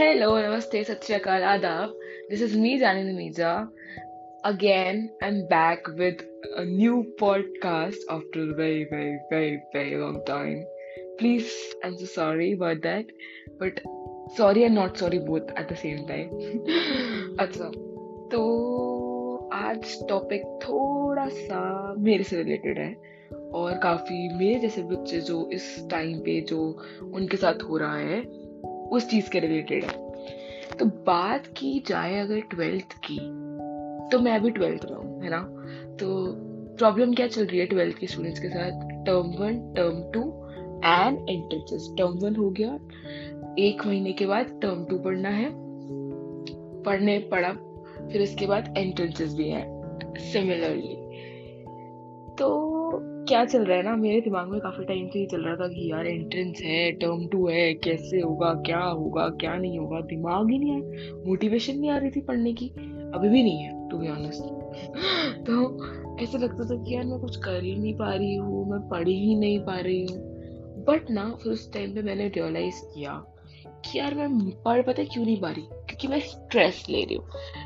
Hello नमस्ते सत श्रीकाल आदाब दिस इज़ मी जानी MISA again I am back with a new podcast after very very very very long time please I am so sorry about that but sorry and not sorry both at the same time अच्छा तो आज topic थोड़ा सा मेरे से related है और काफ़ी मेरे जैसे बच्चे जो इस टाइम पे जो उनके साथ हो रहा है उस चीज़ के रिलेटेड है। तो बात की जाए अगर ट्वेल्थ की तो मैं अभी ट्वेल्थ में हूँ, है ना? तो प्रॉब्लम क्या चल रही है ट्वेल्थ के स्टूडेंट्स के साथ? Term one term two and entrances term one हो गया। एक महीने के बाद टर्म टू पढ़ना है। पढ़ने पढ़ा, फिर उसके बाद एंट्रेंसेस भी है सिमिलरली तो क्या चल रहा है ना? मेरे दिमाग में काफ़ी टाइम से ही चल रहा था कि यार एंट्रेंस है टर्म टू है, कैसे होगा, क्या होगा, क्या नहीं होगा? दिमाग ही नहीं है मोटिवेशन नहीं आ रही थी पढ़ने की। अभी भी नहीं है टू बी ऑनेस्ट तो ऐसा लगता था कि यार मैं कुछ कर ही नहीं पा रही हूँ, मैं पढ़ ही नहीं पा रही हूँ। बट ना, फिर उस टाइम पे मैंने रियलाइज़ किया कि यार मैं पढ़ पता क्यों नहीं पा रही? क्योंकि मैं स्ट्रेस ले रही हूँ।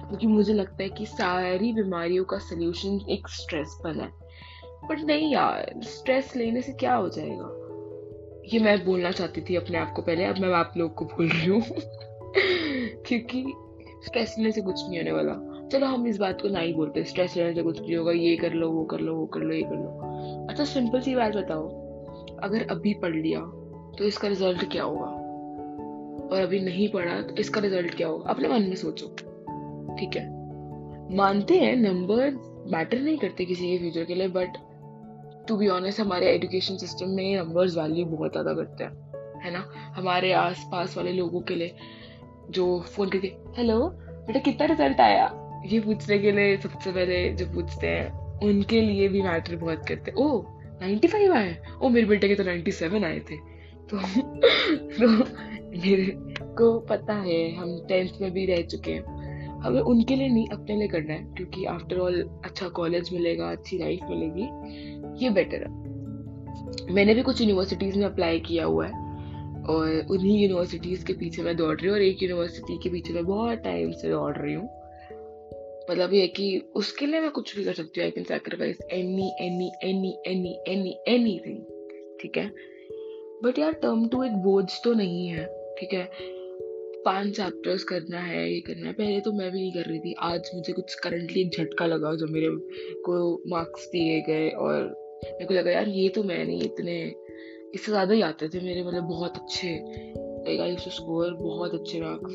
क्योंकि मुझे लगता है कि सारी बीमारियों का सोल्यूशन एक स्ट्रेस बना है। बट नहीं यार स्ट्रेस लेने से क्या हो जाएगा? ये मैं बोलना चाहती थी अपने आप को पहले, अब मैं आप लोग को बोल रही हूँ। क्योंकि स्ट्रेस लेने से कुछ नहीं होने वाला। चलो हम इस बात को ना ही बोलते स्ट्रेस लेने से कुछ नहीं होगा, ये कर लो, वो कर लो, वो कर लो, ये कर लो। अच्छा सिंपल सी बात बताओ, अगर अभी पढ़ लिया तो इसका रिज़ल्ट क्या होगा? और अभी नहीं पढ़ा तो इसका रिज़ल्ट क्या होगा? अपने मन में सोचो, ठीक है? मानते हैं नंबर मैटर नहीं करते किसी के फ्यूचर के लिए बट टू बी ऑनेस्ट हमारे एजुकेशन सिस्टम में नंबर्स वैल्यू बहुत ज़्यादा करते हैं है ना? हमारे आस पास वाले लोगों के लिए जो फ़ोन करके हेलो बेटा कितना रिज़ल्ट आया? ये पूछने के लिए सबसे पहले जो पूछते हैं उनके लिए भी मैटर बहुत करते हैं। ओ 95 आए? ओ मेरे बेटे के तो 97 आए थे। तो, तो मेरे को पता है हम टेंथ में भी रह चुके हैं। हमें उनके लिए नहीं अपने लिए करना है क्योंकि आफ्टर ऑल अच्छा कॉलेज मिलेगा अच्छी लाइफ मिलेगी। ये बेटर है। मैंने भी कुछ यूनिवर्सिटीज़ में अप्लाई किया हुआ है और उन्हीं यूनिवर्सिटीज़ के पीछे मैं दौड़ रही हूँ और एक यूनिवर्सिटी के पीछे मैं बहुत टाइम से दौड़ रही हूँ। मतलब ये कि उसके लिए मैं कुछ भी कर सकती हूँ। I can sacrifice any any any any any anything ठीक है? बट यार टर्म टू एक बोझ तो नहीं है, ठीक है? पाँच चैप्टर्स करना है, ये करना है। पहले तो मैं भी नहीं कर रही थी। आज मुझे कुछ करंटली एक झटका लगा जो मेरे को मार्क्स दिए गए और मेरे को लगा, यार, ये तो मैं नहीं इतने इससे ज़्यादा ही आते थे मेरे मतलब बहुत अच्छे स्कोर बहुत अच्छे मार्क्स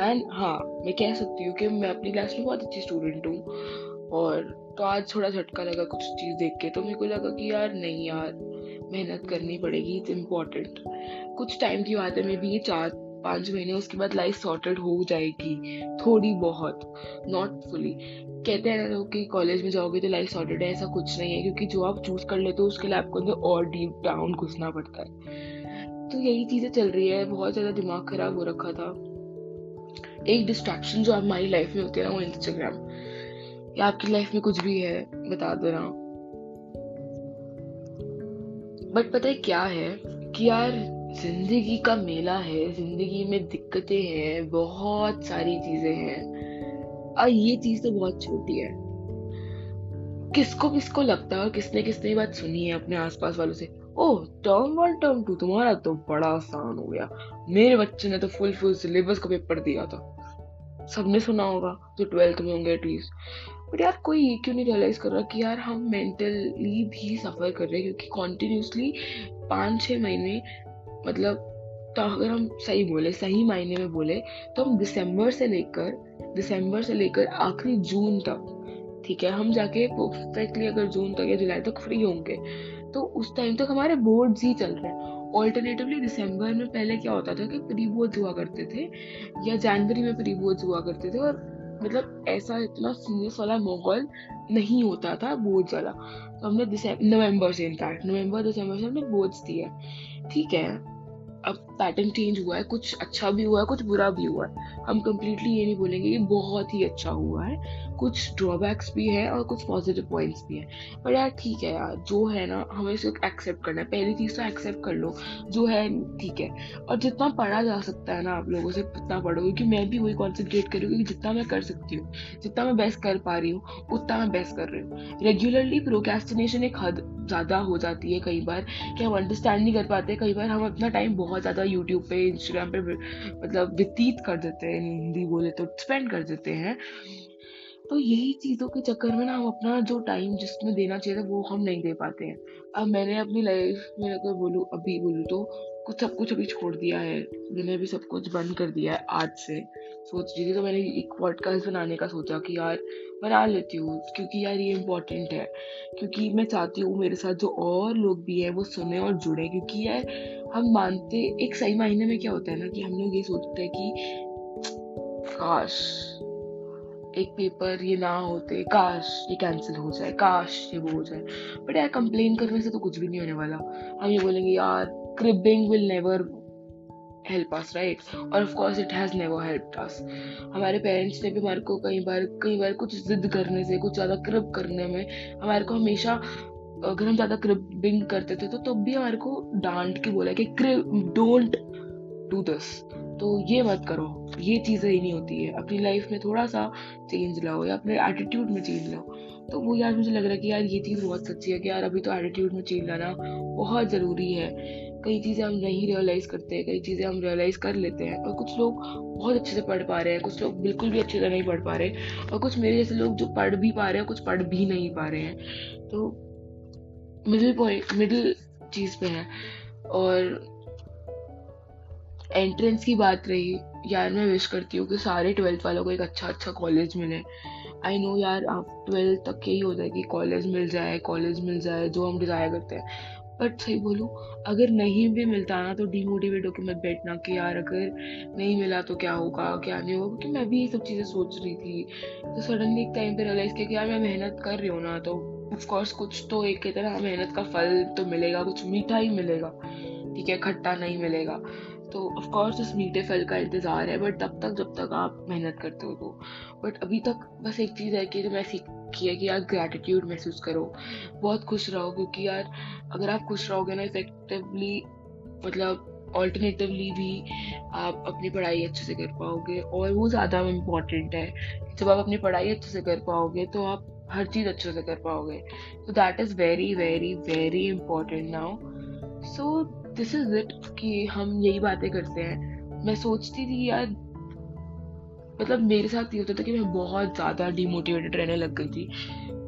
एंड हाँ मैं कह सकती हूँ कि मैं अपनी क्लास में बहुत अच्छी स्टूडेंट हूँ। और तो आज थोड़ा झटका लगा कुछ चीज़ देख के तो मेरे को लगा कि यार, नहीं यार, मेहनत करनी पड़ेगी इट्स इंपॉर्टेंट कुछ टाइम की बात है मे भी ये चार पाँच महीने, उसके बाद लाइफ सॉर्टेड हो जाएगी, थोड़ी बहुत नॉट फुली कहते हैं लोग कि कॉलेज में जाओगे तो लाइफ सॉर्टेड है, ऐसा कुछ नहीं है, क्योंकि जो आप चूज़ कर लेते हो, उसके लिए आपको अंदर और डीप डाउन घुसना पड़ता है. तो यही चीज़ें चल रही है, बहुत ज़्यादा दिमाग खराब हो रखा था. एक डिस्ट्रैक्शन जो हमारी लाइफ में होती है ना, वो इंस्टाग्राम या आपकी लाइफ में कुछ भी है, बता देना. बट पता है क्या है? कि यार ज़िंदगी का मेला है, ज़िंदगी में दिक्कतें हैं, बहुत सारी चीज़ें हैं। और ये चीज़ तो बहुत छोटी है। किसको किसको लगता है किसने किसने बात सुनी है अपने आसपास वालों से? Oh, term one, term two, तुम्हारा तो बड़ा आसान हो गया। मेरे बच्चे ने तो फुल फुल सिलेबस का पेपर दिया था। सबने सुना होगा, जो ट्वेल्थ में होंगे एटलीस्ट बट यार, कोई ये क्यों नहीं रियलाइज़ कर रहा कि यार, हम मेंटली भी सफ़र कर रहे हैं, क्योंकि कॉन्टिन्यूसली पाँच छः महीने मतलब तो अगर हम सही बोले, सही मायने में बोले तो हम दिसंबर से लेकर, दिसंबर से लेकर आखिरी जून तक, ठीक है, हम जाके परफेक्टली अगर जून तक या जुलाई तक फ्री होंगे तो उस टाइम तक हमारे बोर्ड्स ही चल रहे हैं। ऑल्टरनेटिवली दिसंबर में पहले क्या होता था कि प्री बोर्ड्स हुआ करते थे, या जनवरी में प्री बोर्ड्स हुआ करते थे, और मतलब ऐसा इतना सीरियस वाला माहौल नहीं होता था बोर्ड्स वाला तो हमने नवंबर से इनफैक्ट नवंबर दिसंबर से हमने बोर्ड्स दिए ठीक है? अब पैटर्न चेंज हुआ है, कुछ अच्छा भी हुआ है, कुछ बुरा भी हुआ है। हम कम्प्लीटली ये नहीं बोलेंगे कि बहुत ही अच्छा हुआ है, कुछ ड्रॉबैक्स भी है और कुछ पॉजिटिव पॉइंट्स भी हैं। पर यार ठीक है यार, जो है ना, हमें इसे एक्सेप्ट करना है। पहली चीज़ तो एक्सेप्ट कर लो, जो है ठीक है। और जितना पढ़ा जा सकता है ना आप लोगों से, उतना पढ़ो, क्योंकि मैं भी वही कॉन्सेंट्रेट करूँगी कि जितना मैं कर सकती हूँ, जितना मैं बेस्ट कर पा रही हूँ, उतना मैं बेस्ट कर रही हूँ। रेगुलरली प्रोकेस्टिनेशन एक हद ज़्यादा हो जाती है कई बार, कि हम अंडरस्टैंड नहीं कर पाते, कई बार हम अपना टाइम बहुत ज़्यादा यूट्यूब पे इंस्टाग्राम पे मतलब व्यतीत कर देते हैं, हिंदी बोले तो स्पेंड कर देते हैं। तो यही चीज़ों के चक्कर में ना हम अपना जो टाइम जिसमें देना चाहिए था, वो हम नहीं दे पाते हैं। अब मैंने अपनी लाइफ में अगर बोलूँ, अभी बोलूँ तो कुछ सब कुछ अभी छोड़ दिया है। मैंने अभी सब कुछ बंद कर दिया है आज से। सोच रही थी तो मैंने एक पॉडकास्ट बनाने का सोचा कि यार, बना लेती हूँ, क्योंकि यार ये इम्पोर्टेंट है। क्योंकि मैं चाहती हूँ मेरे साथ जो और लोग भी हैं, वो सुने और जुड़े। क्योंकि यार, हम मानते, एक सही मायने में क्या होता है ना कि हम लोग ये सोचते हैं कि, काश, एक पेपर ये ना होते, काश ये कैंसिल हो जाए, काश ये वो हो जाए। बट यार कंप्लेन करने से तो कुछ भी नहीं होने वाला। हम ये बोलेंगे, यार cribbing will never help us right और of course it has never help us हमारे पेरेंट्स ने भी हमारे को कई बार कई बार कुछ जिद करने से, कुछ ज़्यादा क्रिब करने में हमारे को हमेशा, अगर हम ज़्यादा क्रिबिंग करते थे तो तब भी हमारे को डांट के बोला कि डोंट डू दिस तो ये मत करो, ये चीज़ें ही नहीं होती है। अपनी लाइफ में थोड़ा सा चेंज लाओ या अपने एटीट्यूड में चेंज लाओ। तो वो यार मुझे लग रहा है कि यार ये चीज़ बहुत सच्ची है कि यार अभी तो एटीट्यूड में चेंज लाना बहुत ज़रूरी है। कई चीज़ें हम नहीं रियलाइज़ करते हैं, कई चीज़ें हम रियलाइज़ कर लेते हैं और कुछ लोग बहुत अच्छे से पढ़ पा रहे हैं, कुछ लोग बिल्कुल भी अच्छे से नहीं पढ़ पा रहे और कुछ मेरे जैसे लोग जो पढ़ भी पा रहे हैं, कुछ पढ़ भी नहीं पा रहे हैं। तो मिडिल पॉइंट मिडिल चीज़ पे है और एंट्रेंस की बात रही, यार मैं विश करती हूँ कि सारे ट्वेल्थ वालों को एक अच्छा अच्छा कॉलेज मिले। आई नो यार आप ट्वेल्थ तक यही होता है कि कॉलेज मिल जाए कॉलेज मिल जाए, जो हम डिज़ायर करते हैं। बट सही बोलूँ, अगर नहीं भी मिलता ना तो डीमोटिवेट होकर मत बैठना कि यार अगर नहीं मिला तो क्या होगा, क्या नहीं होगा? क्योंकि मैं भी ये सब चीज़ें सोच रही थी। तो सडनली एक टाइम पे रियलाइज़ किया कि यार मैं मेहनत कर रही हूँ ना तो ऑफकोर्स कुछ तो एक ना मेहनत का फल तो मिलेगा, कुछ मीठा ही मिलेगा। ठीक है, खट्टा नहीं मिलेगा। तो ऑफकोर्स उस मीठे फल का इंतज़ार है बट तब तक जब तक आप मेहनत करते हो तो। बट अभी तक बस एक चीज़ है कि जो मैं सीखी है कि यार ग्रैटिट्यूड महसूस करो, बहुत खुश रहो, क्योंकि यार अगर आप खुश रहोगे ना इफेक्टिवली मतलब ऑल्टरनेटिवली भी आप अपनी पढ़ाई अच्छे से कर पाओगे, और वो ज़्यादा इंपॉर्टेंट है जब आप अपनी पढ़ाई अच्छे से कर पाओगे तो आप हर चीज़ अच्छे से कर पाओगे। तो that is very very very important now so this is it कि हम यही बातें करते हैं। मैं सोचती थी यार मतलब मेरे साथ ये होता था कि मैं बहुत ज़्यादा डिमोटिवेटेड रहने लग गई थी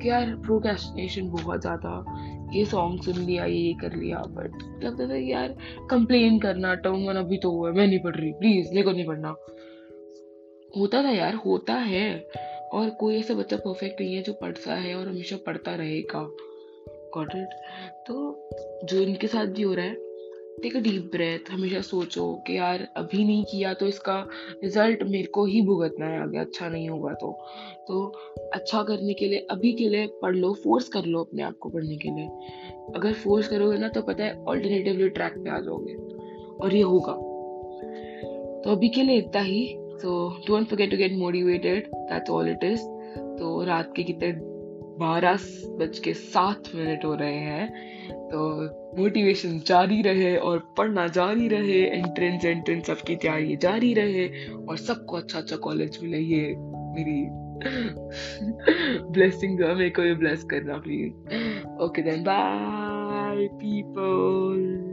कि यार प्रोकेस्टिनेशन बहुत ज़्यादा, ये सॉन्ग सुन लिया, ये ये कर लिया बट लगता था कि यार कंप्लेन करना टर्म वन अभी तो हुआ मैं नहीं पढ़ रही प्लीज़ मेरे को नहीं पढ़ना। होता था यार, होता है, और कोई ऐसा बच्चा परफेक्ट नहीं है जो पढ़ता है और हमेशा पढ़ता रहेगा। गॉट इट तो जो इनके साथ भी हो रहा है टेक अ डीप ब्रेथ हमेशा सोचो कि यार, अभी नहीं किया तो इसका रिज़ल्ट मेरे को ही भुगतना है आगे अच्छा नहीं होगा तो। तो अच्छा करने के लिए, अभी के लिए पढ़ लो फोर्स कर लो अपने आप को पढ़ने के लिए। अगर फोर्स करोगे ना तो पता है ऑल्टरनेटिवली ट्रैक पे आ जाओगे। और ये होगा। तो अभी के लिए इतना ही। तो don't forget to get motivated that's all it is तो रात के कितने बारह बज के सात मिनट हो रहे हैं तो मोटिवेशन जारी रहे और पढ़ना जारी रहे एंट्रेंस एंट्रेंस सबकी तैयारी जारी रहे और सबको अच्छा अच्छा कॉलेज मिले, ये मेरी ब्लेसिंग मेरे को भी ब्लेस करना please okay then bye people